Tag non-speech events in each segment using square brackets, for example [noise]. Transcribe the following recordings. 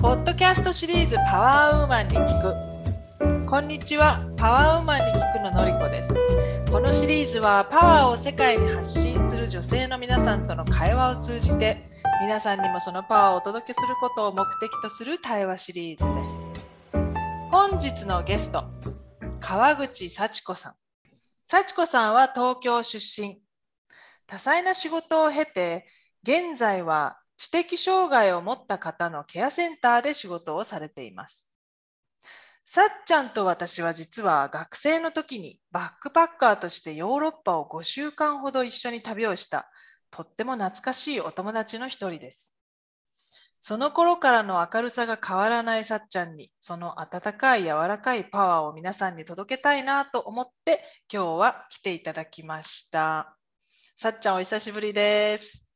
ポッドキャストシリーズパワーウーマンに聞く。こんにちはパワーウーマンに聞くののりこです。このシリーズはパワーを世界に発信する女性の皆さんとの会話を通じて皆さんにもそのパワーをお届けすることを目的とする対話シリーズです。本日のゲスト川口幸子さん。幸子さんは東京出身。多彩な仕事を経て現在は知的障害を持った方のケアセンターで仕事をされています。さっちゃんと私は実は学生の時にバックパッカーとしてヨーロッパを5週間ほど一緒に旅をしたとっても懐かしいお友達の一人です。その頃からの明るさが変わらないさっちゃんにその温かい柔らかいパワーを皆さんに届けたいなと思って今日は来ていただきました。さっちゃんお久しぶりです。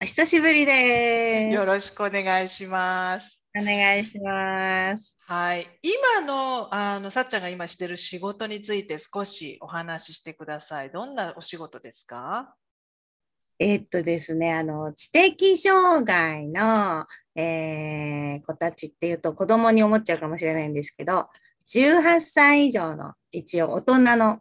お久しぶりです。よろしくお願いします。お願いします。はい。今の、あの、さっちゃんが今してる仕事について少しお話ししてください。どんなお仕事ですか？えー、っとですね、あの、知的障害の、えー、子たちっていうと子供に思っちゃうかもしれないんですけど、18歳以上の一応大人の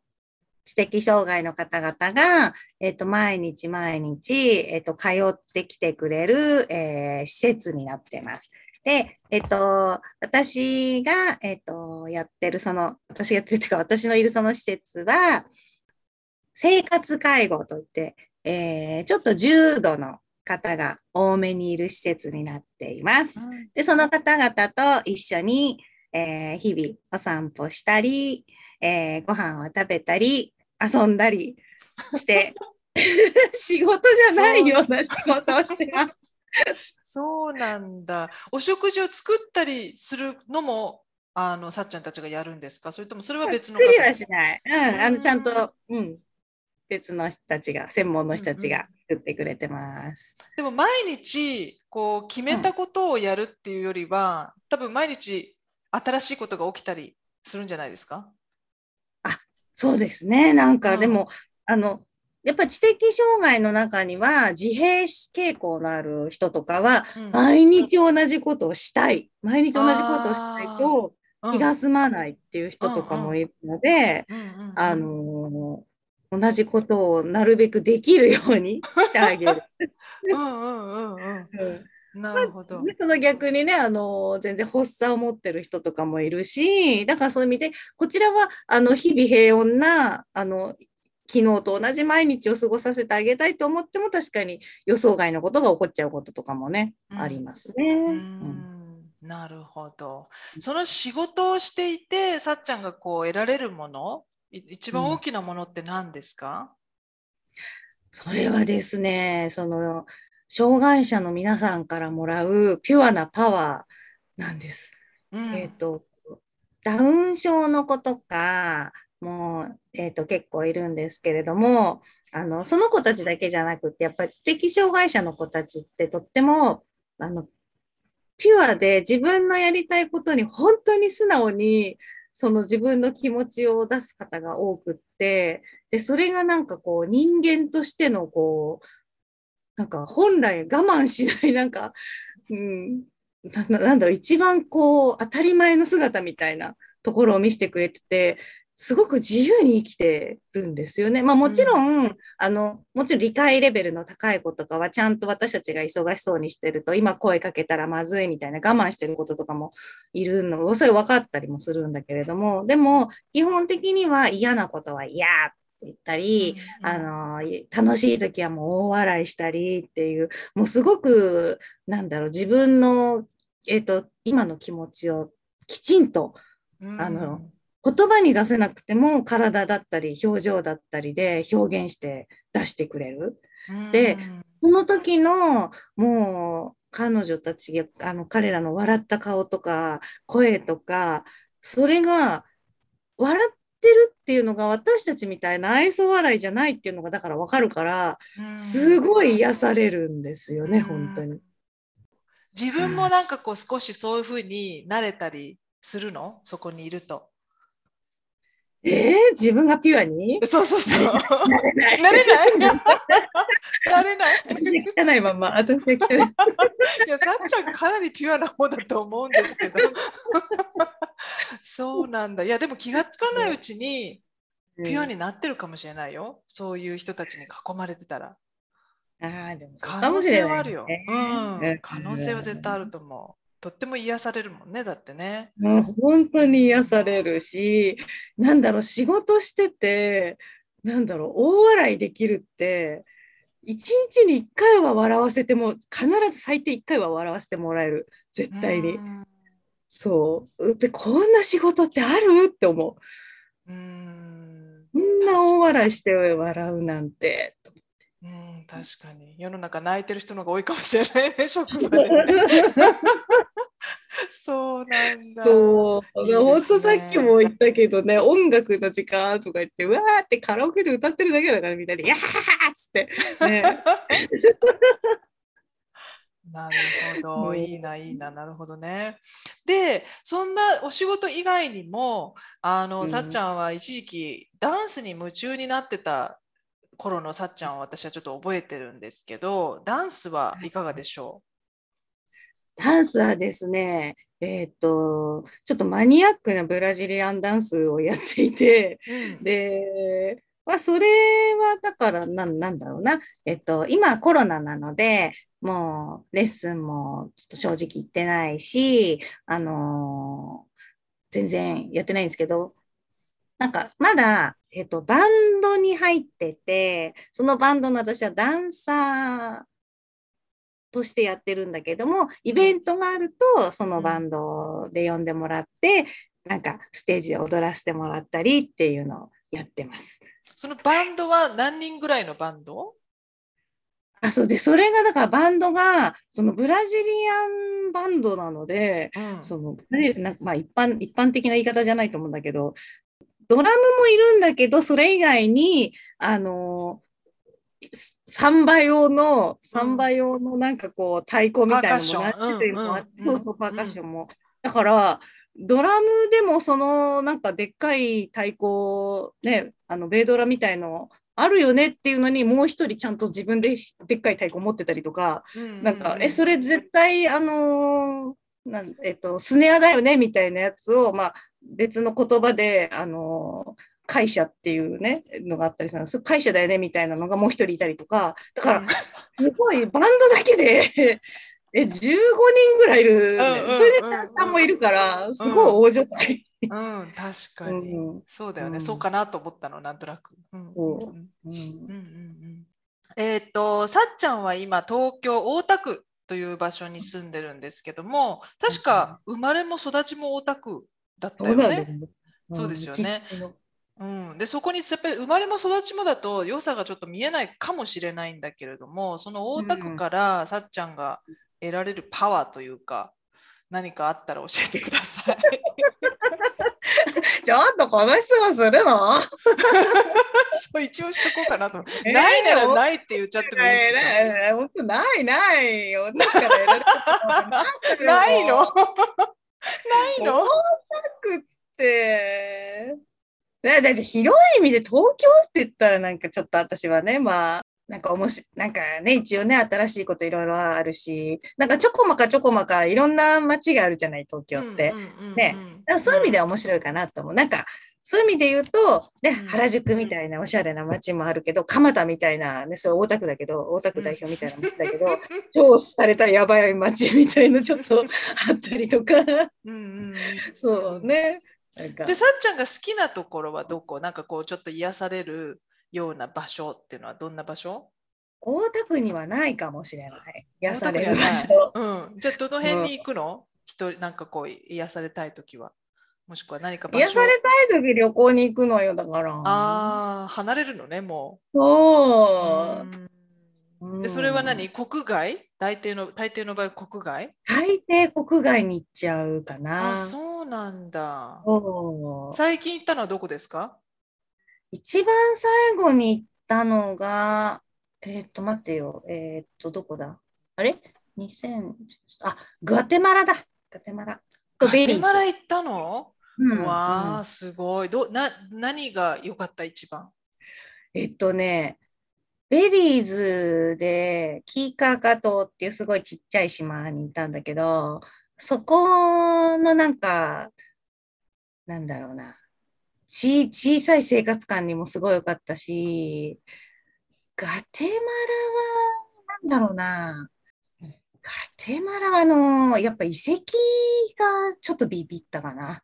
知的障害の方々が、えっ、と、毎日毎日、えっ、と、通ってきてくれる、えー、施設になってます。で、えっと、私が、えっと、やってる、その、私がやってるっていうか、私のいるその施設は、生活介護といって、えー、ちょっと重度の方が多めにいる施設になっています。で、その方々と一緒に、えー、日々お散歩したり、えー、ご飯を食べたり、遊んだりして [laughs] 仕事じゃないような仕事をしてます。そうなんだ。お食事を作ったりするのもあのさっちゃんたちがやるんですか？それともそれは別の方はしない。うん、あのちゃんと、うん、別の人たちが、専門の人たちが作ってくれてます。うんうん、でも毎日こう決めたことをやるっていうよりは、うん、多分毎日新しいことが起きたりするんじゃないですか？そうですね。なんか、でも、あの、やっぱ知的障害の中には自閉傾向のある人とかは、毎日同じことをしたい。毎日同じことをしたいと気が済まないっていう人とかもいるので、あの、同じことをなるべくできるようにしてあげる。なるほど。その逆にね、あの、全然発作を持ってる人とかもいるし、だからそういう意味で、こちらは、あの、日々平穏な、あの、昨日と同じ毎日を過ごさせてあげたいと思っても、確かに予想外のことが起こっちゃうこととかもね、うん、ありますね。うん、なるほど。その仕事をしていて、さっちゃんがこう得られるもの、一番大きなものって何ですか、うん、それはですね、その、障害者の皆さんからもらうピュアなパワーなんです。うん、えっ、ー、と、ダウン症の子とかも、えっ、ー、と、結構いるんですけれども、あの、その子たちだけじゃなくて、やっぱり知的障害者の子たちってとっても、あの、ピュアで自分のやりたいことに本当に素直にその自分の気持ちを出す方が多くって、で、それがなんかこう人間としてのこう、なんか本来我慢しない、[laughs] なんか、うん、ななんだろう、一番こう、当たり前の姿みたいなところを見せてくれてて、すごく自由に生きてるんですよね。まあもちろん、うん、あの、もちろん理解レベルの高い子とかはちゃんと私たちが忙しそうにしてると、今声かけたらまずいみたいな我慢してることとかもいるの、それ分かったりもするんだけれども、でも基本的には嫌なことは嫌って言ったり、うんあの、楽しい時はもう大笑いしたりっていう、もうすごく、なんだろう、自分の、えっ、ー、と、今の気持ちをきちんと、うん、あの、言葉に出せなくても体だったり表情だったりで表現して出してくれる。で、その時のもう彼女たちが、あの彼らの笑った顔とか声とか、それが笑ってるっていうのが私たちみたいな愛想笑いじゃないっていうのがだからわかるから、すごい癒されるんですよね、本当に。自分もなんかこう少しそういうふうになれたりするの？そこにいると。えー、自分がピュアに？そうそうそう。なれない。なれないなれない汚いまま、私は汚い。いや、さっちゃんかなりピュアな方だと思うんですけど。そうなんだ。いや、でも気がつかないうちに、ピュアになってるかもしれないよ。そういう人たちに囲まれてたら。ああ、でも可能性はあるよ。うんうん。可能性は絶対あると思う。とっても癒されるもんね、だってね。本当に癒されるし、なんだろう、仕事してて、なんだろう、大笑いできるって、一日に一回は笑わせても、必ず最低一回は笑わせてもらえる。絶対に。うんそう。で、こんな仕事ってある？って思う。うん。こんな大笑いして笑うなんて。うん、確かに。世の中泣いてる人の方が多いかもしれないね、職場でね。[laughs] そうなんだ。そう。いいですね本当さっきも言ったけどね、音楽の時間とか言って、うわーってカラオケで歌ってるだけだからみんなで、やーっつって。ね、[laughs] なるほど、うんいいな、いいな、なるほどね。で、そんなお仕事以外にも、あの、うんさっちゃんは一時期ダンスに夢中になってた頃のさっちゃんを私はちょっと覚えてるんですけど、ダンスはいかがでしょダンスはですね、えーっと、ちょっとマニアックなブラジリアンダンスをやっていて、う、うん。で、まあ、それはだからなん、なんだろうな、えっと、今コロナなので、もうレッスンもちょっと正直行ってないし、あのー全然やってないんですけど、なんかまだ、えっと、バンドに入ってて、そのバンドの私はダンサーとしてやってるんだけども、イベントがあると、そのバンドで呼んでもらって、なんかステージで踊らせてもらったりっていうのをやってます。そのバンドは何人ぐらいのバンド？あ、そうで、それがだからバンドが、そのブラジリアンバンドなので、うん。まあ一般、一般的な言い方じゃないと思うんだけど、ドラムもいるんだけど、それ以外に、あのサンバ用の、サンバ用のなんかこう、太鼓みたいなのもパーカッション何種類もあってうんうんそうそう、パーカッションも。だから、ドラムでもその、なんかでっかい太鼓、ね、あの、ベイドラみたいのあるよねっていうのに、もう一人ちゃんと自分ででっかい太鼓持ってたりとか、なんか、え、それ絶対、あのーなんえっと、スネアだよねみたいなやつを、まあ、別の言葉で、あのー会社っていうね、のがあったり会社だよねみたいなのがもう一人いたりとか、だから、すごい、バンドだけで [laughs] え、15人ぐらいいる、ねうんうんそれでダンサーもいるから、すごい大所帯。うん、うん、確かに。うん。そうだよね、うん。そうかなと思ったの、なんとなく。えっ、と、さっちゃんは今、東京大田区という場所に住んでるんですけども、確か生まれも育ちも大田区だったよね。ね。そうですよねうん、でそこにやっぱり生まれも育ちもだと良さがちょっと見えないかもしれないんだけれども、その大田区からさっちゃんが得られるパワーというか、何かあったら教えてください。[laughs] ちょっとこの質問するの？[laughs] そう一応しとこうかなと。えーないならないって言っちゃってもいいしさ。ない本当ないないよ。だから得られることが [laughs] ないの？大ないの田区って、だ広い意味で東京って言ったらなんかちょっと私はね、まあ、なんか面白い、なんかね、一応ね、新しいこといろいろあるし、なんかちょこまかちょこまかいろんな街があるじゃない、東京って。ねそういう意味では面白いかなと思う。なんか、そういう意味で言うと、ね、うん原宿みたいなおしゃれな街もあるけど、蒲田みたいな、ね、それ大田区だけど、大田区代表みたいな街だけど、超されたやばい街みたいなちょっとあったりとか、そうね。なんかじゃあさっちゃんが好きなところはどこ？なんかこうちょっと癒されるような場所っていうのはどんな場所？大田区にはないかもしれない。癒される場所。うん。じゃあどの辺に行くの？一人なんかこう癒されたいときは。もしくは何か場所？癒されたい時旅行に行くのよ、だから。ああ、離れるのね、もう。そう。うんでそれは何？国外？大抵の大抵の場合国外？大抵国外に行っちゃうかな。あそうなんだ。最近行ったのはどこですか？一番最後に行ったのが、えーっと、待ってよ。えーっと、どこだ？あれ ?2000、あ、グアテマラだ。グアテマラ。とガベリーズ。テマラ行ったの？うん、わあ、すごい。どな何が良かった一番？えっとね、ベリーズでキーカーカ島っていうすごいちっちゃい島にいたんだけど、そこのなんか、なんだろうな、ち小さい生活感にもすごい良かったし、ガテマラは、なんだろうな、ガテマラはあの、やっぱ遺跡がちょっとビビったかな。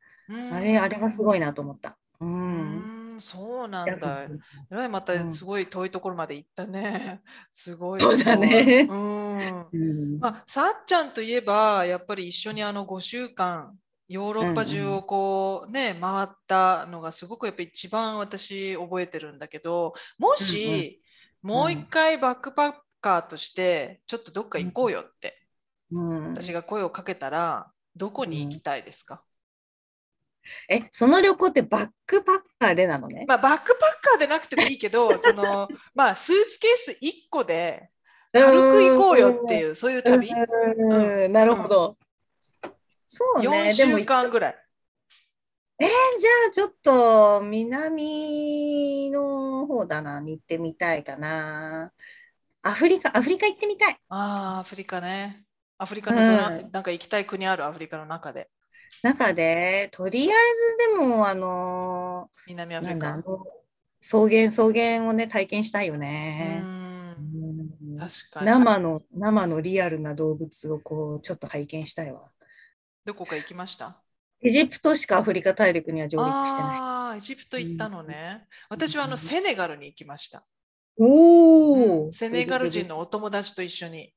あれ、あれはすごいなと思った。うん。うん、そうなんだ。えらいまたすごい遠いところまで行ったね。[laughs] すごい。そうだね。うん。[laughs] うん、まあ、さっちゃんといえば、やっぱり一緒にあの5週間、ヨーロッパ中をこうね、回ったのがすごくやっぱ一番私覚えてるんだけど、もし、もう一回バックパッカーとしてちょっとどっか行こうよって、私が声をかけたらどこに行きたいですか、[laughs] え、その旅行ってバックパッカーでなのね？まあ、バックパッカーでなくてもいいけど、[laughs] そのまあ、スーツケース1個で軽く行こうよっていう、そういう旅？うん、なるほど。そうね。4週間ぐらい。えー、じゃあちょっと南の方だな、に行ってみたいかな。アフリカ、アフリカ行ってみたい。ああ、アフリカね。アフリカのどうん、なんか行きたい国ある、アフリカの中で。中で、とりあえずでも、あの南アフリカ。草原、草原をね、体験したいよね。うん確かに。生の、生のリアルな動物をこう、ちょっと拝見したいわ。どこか行きました？エジプトしかアフリカ大陸には上陸してない。ああ、エジプト行ったのね。うん、私はあのセネガルに行きました。おお、うん、セネガル人のお友達と一緒に。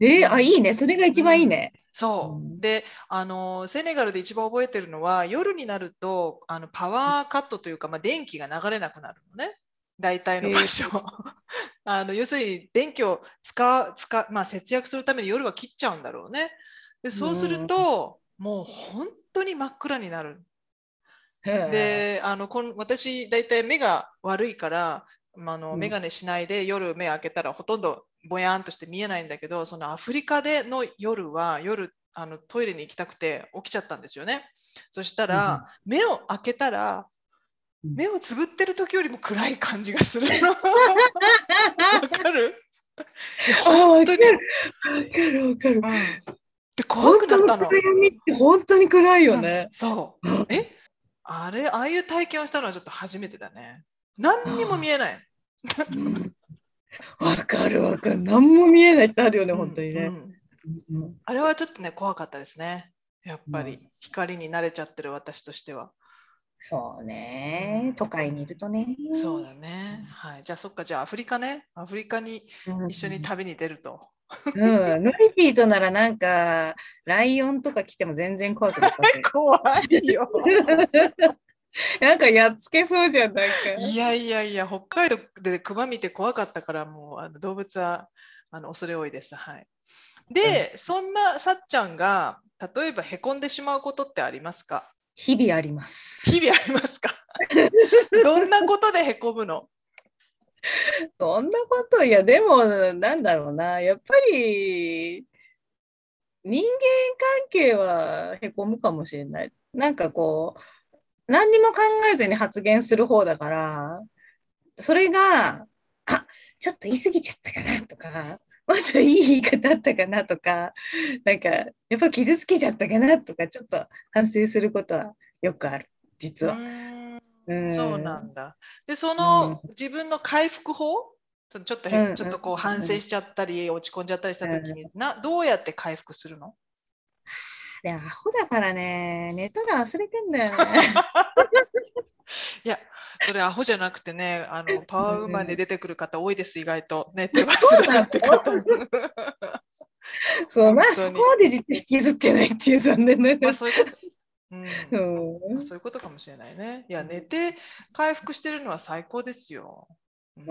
えー、あ、いいね。それが一番いいね。うん、そう。で、あの、セネガルで一番覚えてるのは、夜になると、あのパワーカットというか、まあ、電気が流れなくなるのね。大体の場所。えー、あの要するに、電気を使う、使まあ、節約するために夜は切っちゃうんだろうね。でそうすると、もう本当に真っ暗になる。であのこの私大体目が悪いから、まあの眼鏡しないで夜目開けたらほとんどぼやんとして見えないんだけどそのアフリカでの夜は夜あのトイレに行きたくて起きちゃったんですよね。そしたら、うん、目を開けたら目をつぶってる時よりも暗い感じがするの。[laughs] わかる？本当に。わかるわかる。うんで怖くなったの。本当に暗いよね。うん、そう。え？あれ、ああいう体験をしたのはちょっと初めてだね。何にも見えない。[laughs] わかるわかる。何も見えないってあるよね、本当にね、うんうん。あれはちょっとね、怖かったですね。やっぱり、光に慣れちゃってる私としては。そうね、都会にいるとね。そうだね。はい。じゃあ、そっか、じゃあ、アフリカね。アフリカに一緒に旅に出ると。うん、ノリピーとならなんか、ライオンとか来ても全然怖くなかった。[laughs] 怖いよ。[laughs] なんかやっつけそうじゃん、なんか。いやいやいや、北海道でクマ見て怖かったから、もうあの動物はあの恐れ多いです。はい。で、うん、そんなさっちゃんが、例えばへこんでしまうことってありますか？日々あります。日々ありますか？[laughs] どんなことでへこむの？そんなこと？いやでもなんだろうなやっぱり人間関係はへこむかもしれないなんかこう何にも考えずに発言する方だからそれがあちょっと言い過ぎちゃったかなとかもっといい言い方だったかなとかなんかやっぱ傷つけちゃったかなとかちょっと反省することはよくある実は。そうなんだ。で、その、うん、自分の回復法？ちょっと、ちょっとこう反省しちゃったり、落ち込んじゃったりした時に、などうやって回復するの？いや、アホだからね、寝たら忘れてんだよね。[laughs] いや、それアホじゃなくてね、あのパワーウーマンで出てくる方多いです、意外と。[laughs] 寝て忘れるって方。そう、まあそこまで実は引きずってないっていう残念ながら。まあそういうことうん、そういうことかもしれないね。いや、寝て回復してるのは最高ですよ。うん、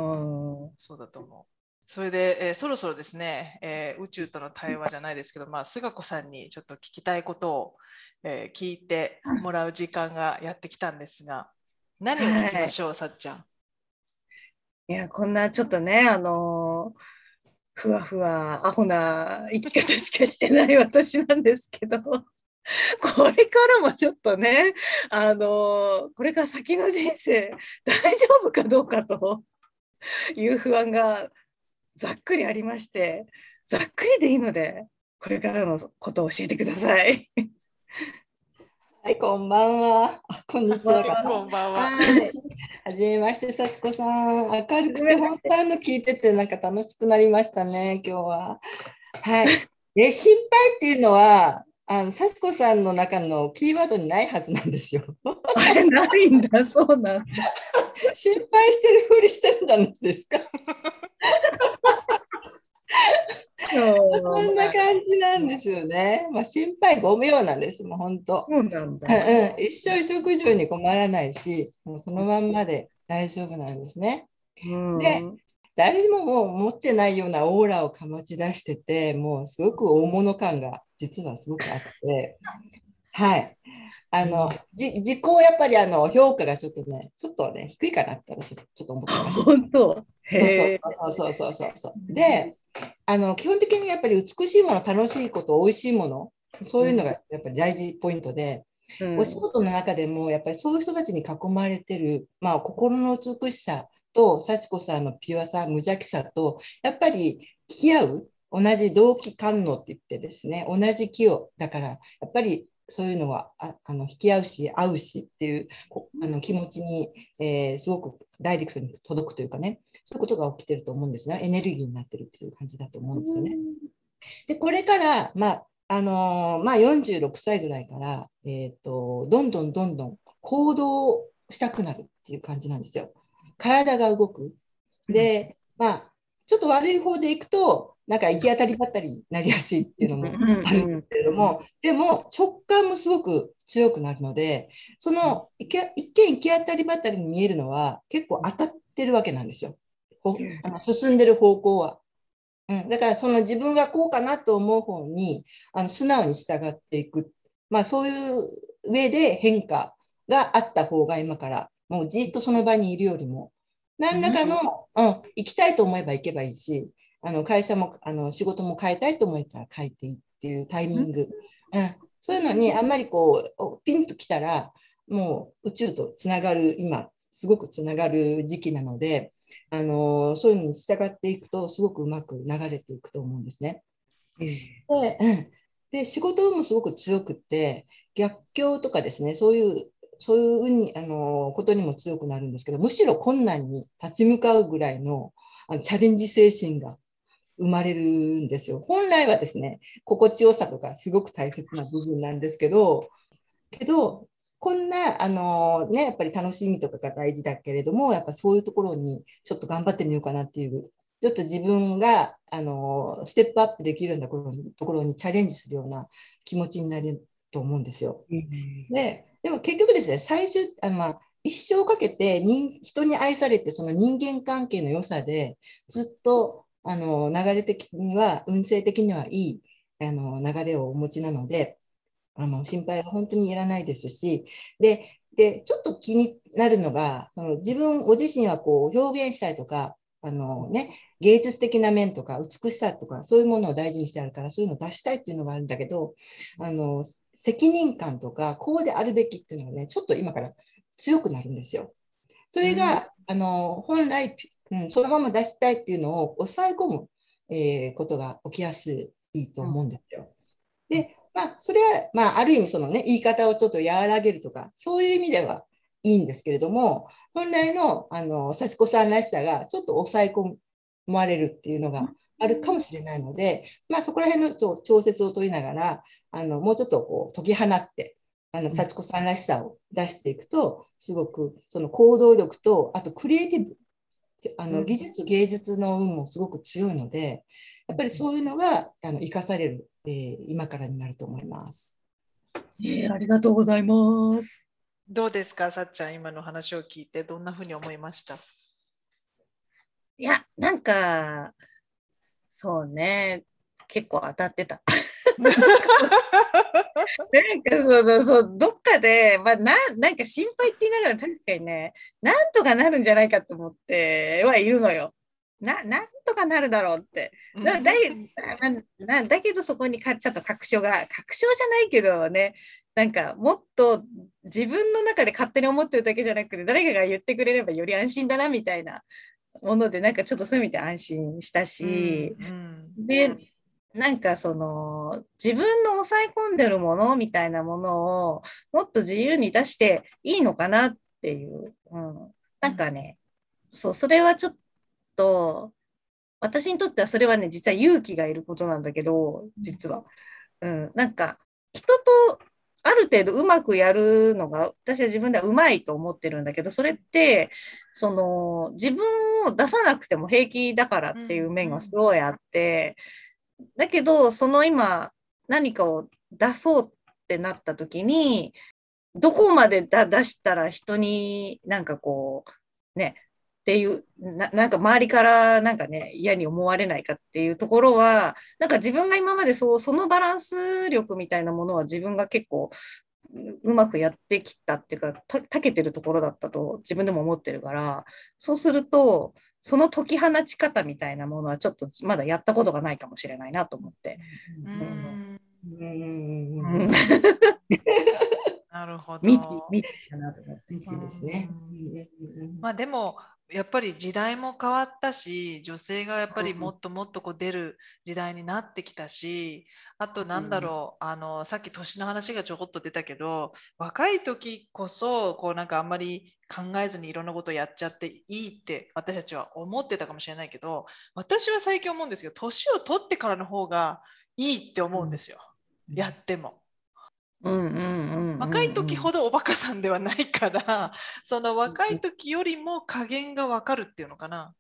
そうだと思う。それで、えー、そろそろですね、えー、宇宙との対話じゃないですけど、まあ、菅子さんにちょっと聞きたいことを、えー、聞いてもらう時間がやってきたんですが、何を聞きましょう、はい、さっちゃん。いや、こんなちょっとね、あのふわふわ、アホな生き方しかしてない私なんですけど。これからもちょっとね、あのこれから先の人生大丈夫かどうかという不安がざっくりありまして、ざっくりでいいので、これからのことを教えてください。はい、こんばんは。こんにちは。こんばんは。はじめまして、幸子さん。明るくて、本当の聞いてて、なんか楽しくなりましたね、今日は。はい。で、心配っていうのは、あの幸子さんの中のキーワードにないはずなんですよ。あれないんだ、そうなんだ。[laughs] 心配してるふりしてるんじゃないですか。そんな感じなんですよね。まあ、心配ご無用なんです、もう本当。そうなんだ、うん。一生食事に困らないし、もうそのまんまで大丈夫なんですね。うん、で、誰ももう持ってないようなオーラを醸し出してて、もうすごく大物感が実はすごくあって、はい。あの、じ自己やっぱりあの評価がちょっとね、ちょっとね、低いかなって私ちょっと思ってました。本当？そうそうそうそう。で、あの基本的にやっぱり美しいもの、楽しいこと、美味しいもの、そういうのがやっぱり大事ポイントで、うん、お仕事の中でもやっぱりそういう人たちに囲まれてる、まあ、心の美しさと幸子さんのピュアさ、無邪気さと、やっぱり引き合う、同じ同期感能って言ってですね、同じ気を、だからやっぱりそういうのはああの引き合うし、合うしっていうあの気持ちに、えー、すごくダイレクトに届くというかね、そういうことが起きてると思うんですね。エネルギーになってるっていう感じだと思うんですよね。で、これから、まあ、あのー、まあ、46歳ぐらいから、え、ー、と、どんどんどんどん行動したくなるっていう感じなんですよ。体が動く。で、まあ、ちょっと悪い方でいくと、なんか行き当たりばったりになりやすいっていうのもあるんですけれども、でも直感もすごく強くなるので、その一見行き当たりばったりに見えるのは結構当たってるわけなんですよ。あの進んでる方向は。うん、だからその自分がこうかなと思う方にあの素直に従っていく。まあそういう上で変化があった方が今からもうじっとその場にいるよりも何らかの、うん、行きたいと思えば行けばいいし、あの会社もあの仕事も変えたいと思ったら変えていいっていうタイミング、うん、そういうのにあんまりこうピンときたらもう宇宙とつながる今すごくつながる時期なので、あのそういうのに従っていくとすごくうまく流れていくと思うんですね。でで仕事もすごく強くって逆境とかですねそういうそういうにあのことにも強くなるんですけどむしろ困難に立ち向かうぐらいのあのチャレンジ精神が生まれるんですよ。本来はですね心地よさとかすごく大切な部分なんですけどけどこんなあの、ね、やっぱり楽しみとかが大事だけれどもやっぱそういうところにちょっと頑張ってみようかなっていうちょっと自分があのステップアップできるようなところにチャレンジするような気持ちになると思うんですよ。ででも結局ですね、最終、あのまあ、一生かけて人人に愛されて、その人間関係の良さで、ずっとあの流れ的には、運勢的にはいいあの流れをお持ちなので、あの心配は本当にいらないですし、で、でちょっと気になるのが、その自分、ご自身はこう表現したいとか、あのね、芸術的な面とか美しさとかそういうものを大事にしてあるからそういうのを出したいっていうのがあるんだけどあの責任感とかこうであるべきっていうのがねちょっと今から強くなるんですよ。それが、うん、あの本来、うん、そのまま出したいっていうのを抑え込む、えー、ことが起きやすいと思うんですよ。うん、で、まあ、それは、まあ、ある意味その、ね、言い方をちょっと和らげるとかそういう意味ではいいんですけれども本来のあの幸子さんらしさがちょっと抑え込まれるっていうのがあるかもしれないので、まあ、そこら辺の調節を取りながらあのもうちょっとこう解き放ってあの幸子さんらしさを出していくとすごくその行動力とあとクリエイティブあの技術芸術の運もすごく強いのでやっぱりそういうのがあの生かされる、えー、今からになると思います。えー、ありがとうございます。どうですか、さっちゃん、今の話を聞いて、どんなふうに思いました？いや、なんか、そうね、結構当たってた。[laughs] なんかそうそうそう、どっかで、まあ、ななんか心配って言いながら確かにね、なんとかなるんじゃないかと思ってはいるのよ。ななんとかなるだろうってだだだだけどそこにかちょっと確証が確証じゃないけどねなんかもっと自分の中で勝手に思ってるだけじゃなくて誰かが言ってくれればより安心だなみたいなものでなんかちょっとそういう意味で安心したし、うんうん、でなんかその自分の抑え込んでるものみたいなものをもっと自由に出していいのかなっていう、うん、なんかねそうそれはちょっと私にとってはそれはね実は勇気がいることなんだけど実は、うん、なんか人とある程度うまくやるのが私は自分ではうまいと思ってるんだけどそれってその自分を出さなくても平気だからっていう面がすごいあって、だけどその今何かを出そうってなった時にどこまでだ出したら人になんかこうねっていうななんか周りからなんかね嫌に思われないかっていうところはなんか自分が今までそうそのバランス力みたいなものは自分が結構うまくやってきたっていうかたけてるところだったと自分でも思ってるからそうするとその解き放ち方みたいなものはちょっとまだやったことがないかもしれないなと思って。なるほど。未知かなと思って。ですね。まあでもやっぱり時代も変わったし女性がやっぱりもっともっとこう出る時代になってきたしあとなんだろう、うん、あのさっき年の話がちょこっと出たけど若い時こそこうなんかあんまり考えずにいろんなことやっちゃっていいって私たちは思ってたかもしれないけど私は最近思うんですけど年を取ってからの方がいいって思うんですよ、うん、やっても。若い時ほどおバカさんではないから [laughs] その若い時よりも加減が分かるっていうのかな。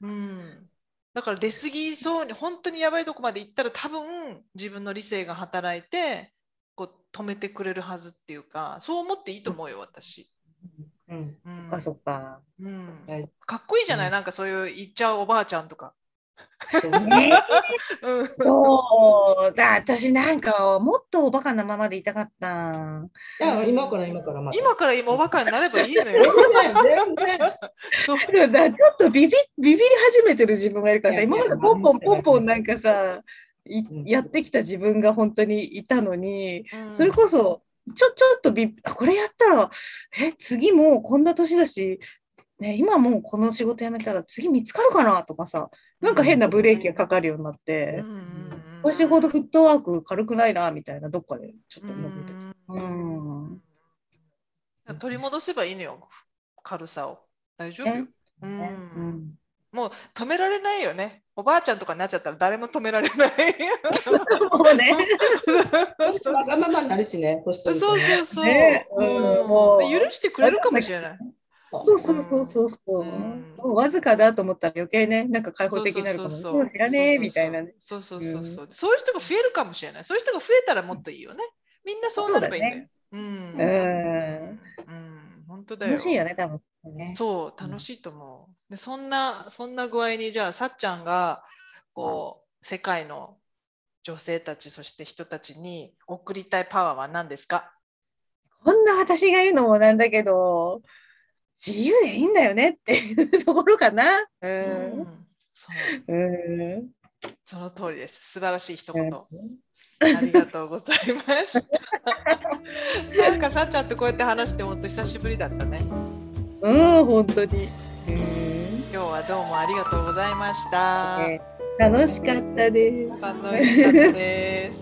うん、だから出過ぎそうに本当にやばいとこまで行ったら多分自分の理性が働いてこう止めてくれるはずっていうかそう思っていいと思うよ私。うん、うん、そっかそっか、うん、かっこいいじゃない、うん、なんかそういう言っちゃうおばあちゃんとか。[laughs] そう。だ私なんかもっとおバカなままでいたかった。いや今から今からま今から今おバカになればいいのよ。[laughs] そうだちょっとビビビビり始めてる自分がいるからさ今までポンポンポンポンなんかさいやってきた自分が本当にいたのに、うん、それこそちょちょっとビこれやったらえ次もこんな年だしね、今もうこの仕事辞めたら次見つかるかなとかさなんか変なブレーキがかかるようになって、私ほどフットワーク軽くないなみたいなどっかでちょっと思ってうん取り戻せばいいのよ軽さを大丈夫？よ、うん、もう止められないよねおばあちゃんとかになっちゃったら誰も止められない。[laughs] もうね。わがままになるしね。そうそうそう。ねうん、許してくれるかもしれない。そうそうそうそうそう、うん、もうわずかだと思ったら余計ねなんか開放的になるかもしれないみたいなね。そうそうそうそう、うん、そういう人が増えるかもしれない。そういう人が増えたらもっといいよね。みんなそうなればいいんだよ。う、ね、うん、うん、本当だよ。楽しいよね多分ね。そう楽しいと思う、でそんなそんな具合にじゃあさっちゃんがこう世界の女性たちそして人たちに送りたいパワーは何ですか？こんな私が言うのもなんだけど自由でいいんだよねっていう [laughs] ところかな。うん。うん、そう。うん。その通りです。素晴らしい一言。ありがとうございました。[laughs] なんかさっちゃんとこうやって話して本当久しぶりだったね。うん、本当に。うん、今日はどうもありがとうございました。楽しかったです。楽しかったです。